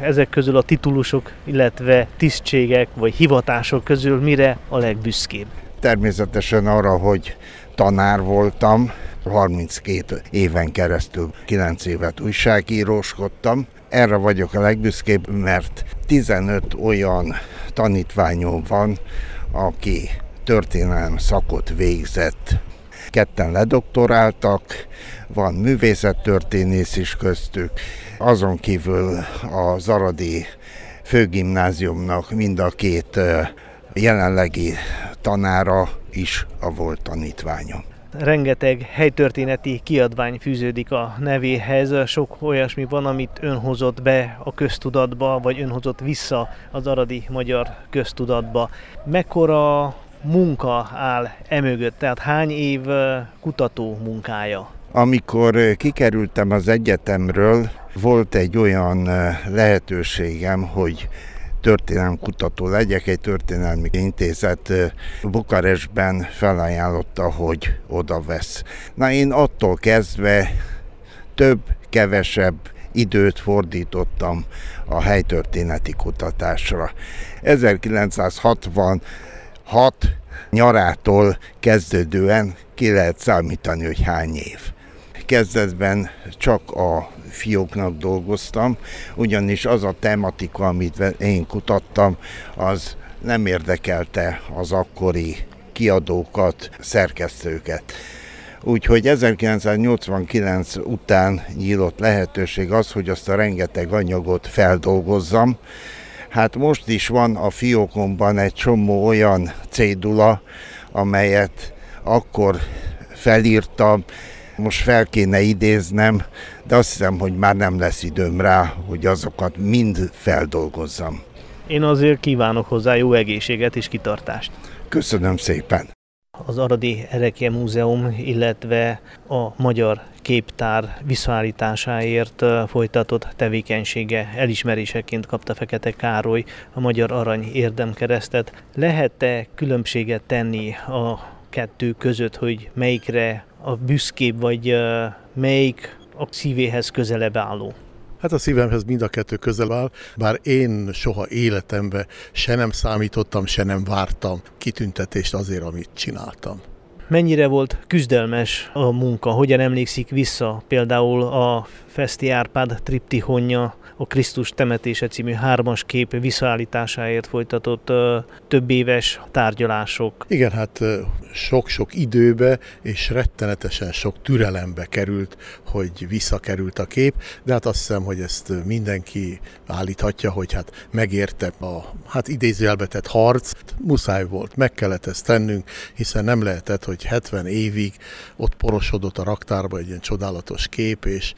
Ezek közül a titulusok, illetve tisztségek vagy hivatások közül mire a legbüszkébb? Természetesen arra, hogy tanár voltam, 32 éven keresztül 9 évet újságíróskodtam. Erre vagyok a legbüszkébb, mert 15 olyan tanítványom van, aki történelem szakot végzett. Ketten ledoktoráltak, van művészettörténész is köztük, azon kívül a Zaradi főgimnáziumnak mind a két jelenlegi tanára is a volt tanítványom. Rengeteg helytörténeti kiadvány fűződik a nevéhez, sok olyasmi van, amit ön hozott be a köztudatba, vagy ön hozott vissza az aradi magyar köztudatba. Mekkora munka áll emögött, tehát hány év kutató munkája? Amikor kikerültem az egyetemről, volt egy olyan lehetőségem, hogy kutató legyek, egy történelmi intézet Bukarestben felajánlotta, hogy oda vesz. Na én attól kezdve több, kevesebb időt fordítottam a helytörténeti kutatásra. 1966 nyarától kezdődően ki lehet számítani, hogy hány év. Kezdetben csak a fióknak dolgoztam, ugyanis az a tematika, amit én kutattam, az nem érdekelte az akkori kiadókat, szerkesztőket. Úgyhogy 1989 után nyílt lehetőség az, hogy azt a rengeteg anyagot feldolgozzam. Hát most is van a fiókomban egy csomó olyan cédula, amelyet akkor felírtam, most fel kéne idéznem, de azt hiszem, hogy már nem lesz időm rá, hogy azokat mind feldolgozzam. Én azért kívánok hozzá jó egészséget és kitartást. Köszönöm szépen! Az Aradi Erekje Múzeum, illetve a Magyar Képtár visszaállításáért folytatott tevékenysége elismeréseként kapta Fekete Károly a Magyar Arany érdemkeresztet. Lehet-e különbséget tenni a kettő között, hogy melyikre a büszkébb, vagy melyik a szívéhez közelebb álló? Hát a szívemhez mind a kettő közel áll, bár én soha életemben se nem számítottam, se nem vártam kitüntetést azért, amit csináltam. Mennyire volt küzdelmes a munka? Hogyan emlékszik vissza például a Feszti Árpád triptihonja a Krisztus temetése című hármas kép visszaállításáért folytatott több éves tárgyalások. Igen, hát sok-sok időbe és rettenetesen sok türelembe került, hogy visszakerült a kép, de hát azt hiszem, hogy ezt mindenki állíthatja, hogy hát megérte a hát idézőjelbetett harc, muszáj volt, meg kellett ezt tennünk, hiszen nem lehetett, hogy 70 évig ott porosodott a raktárba egy ilyen csodálatos kép, és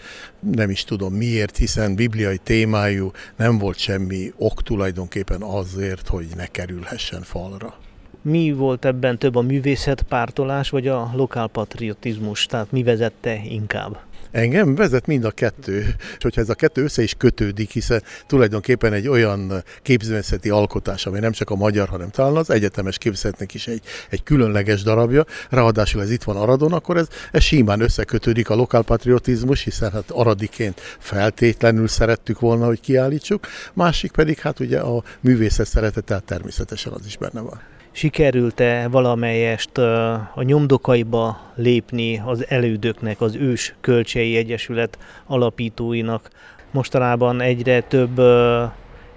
nem is tudom miért, hiszen bibliai témájú nem volt semmi ok tulajdonképpen azért, hogy ne kerülhessen falra. Mi volt ebben több a művészet pártolás, vagy a lokálpatriotizmus? Tehát mi vezette inkább? Engem vezet mind a kettő, és hogyha ez a kettő össze is kötődik, hiszen tulajdonképpen egy olyan képzőművészeti alkotás, ami nem csak a magyar, hanem talán az egyetemes képzőművészetnek is egy, egy különleges darabja, ráadásul ez itt van Aradon, akkor ez, ez simán összekötődik a lokálpatriotizmus, hiszen hát aradiként feltétlenül szerettük volna, hogy kiállítsuk, másik pedig hát ugye a művészet szeretete, tehát természetesen az is benne van sikerült-e valamelyest a nyomdokaiba lépni az elődöknek, az ős kölcsei egyesület alapítóinak. Mostanában egyre több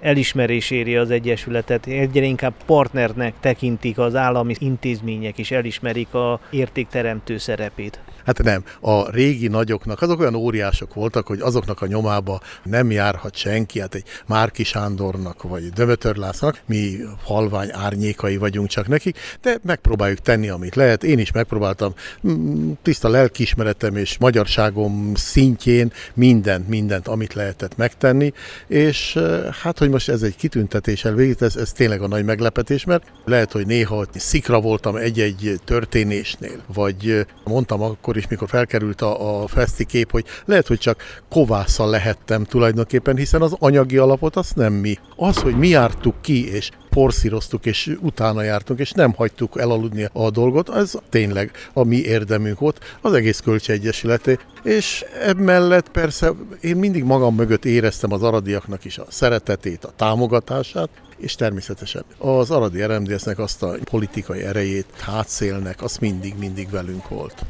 elismerés éri az Egyesületet, egyre inkább partnernek tekintik az állami intézmények, és elismerik a értékteremtő szerepét. Hát nem, a régi nagyoknak, azok olyan óriások voltak, hogy azoknak a nyomába nem járhat senki, hát egy Márki Sándornak, vagy Dömötör Lásznak, mi halvány árnyékai vagyunk csak nekik, de megpróbáljuk tenni, amit lehet. Én is megpróbáltam mm, tiszta lelkiismeretem és magyarságom szintjén mindent, mindent, amit lehetett megtenni, és hát, hogy most ez egy kitüntetéssel végít, ez, ez tényleg a nagy meglepetés, mert lehet, hogy néha szikra voltam egy-egy történésnél, vagy mondtam akkor is, mikor felkerült a, a feszti kép, hogy lehet, hogy csak kovászal lehettem tulajdonképpen, hiszen az anyagi alapot azt nem mi. Az, hogy mi jártuk ki, és porszíroztuk, és utána jártunk, és nem hagytuk elaludni a dolgot, ez tényleg a mi érdemünk volt, az egész kölcsegyesületé. És emellett persze én mindig magam mögött éreztem az aradiaknak is a szeretetét, a támogatását, és természetesen az aradi RMDS-nek azt a politikai erejét, hátszélnek, az mindig-mindig velünk volt.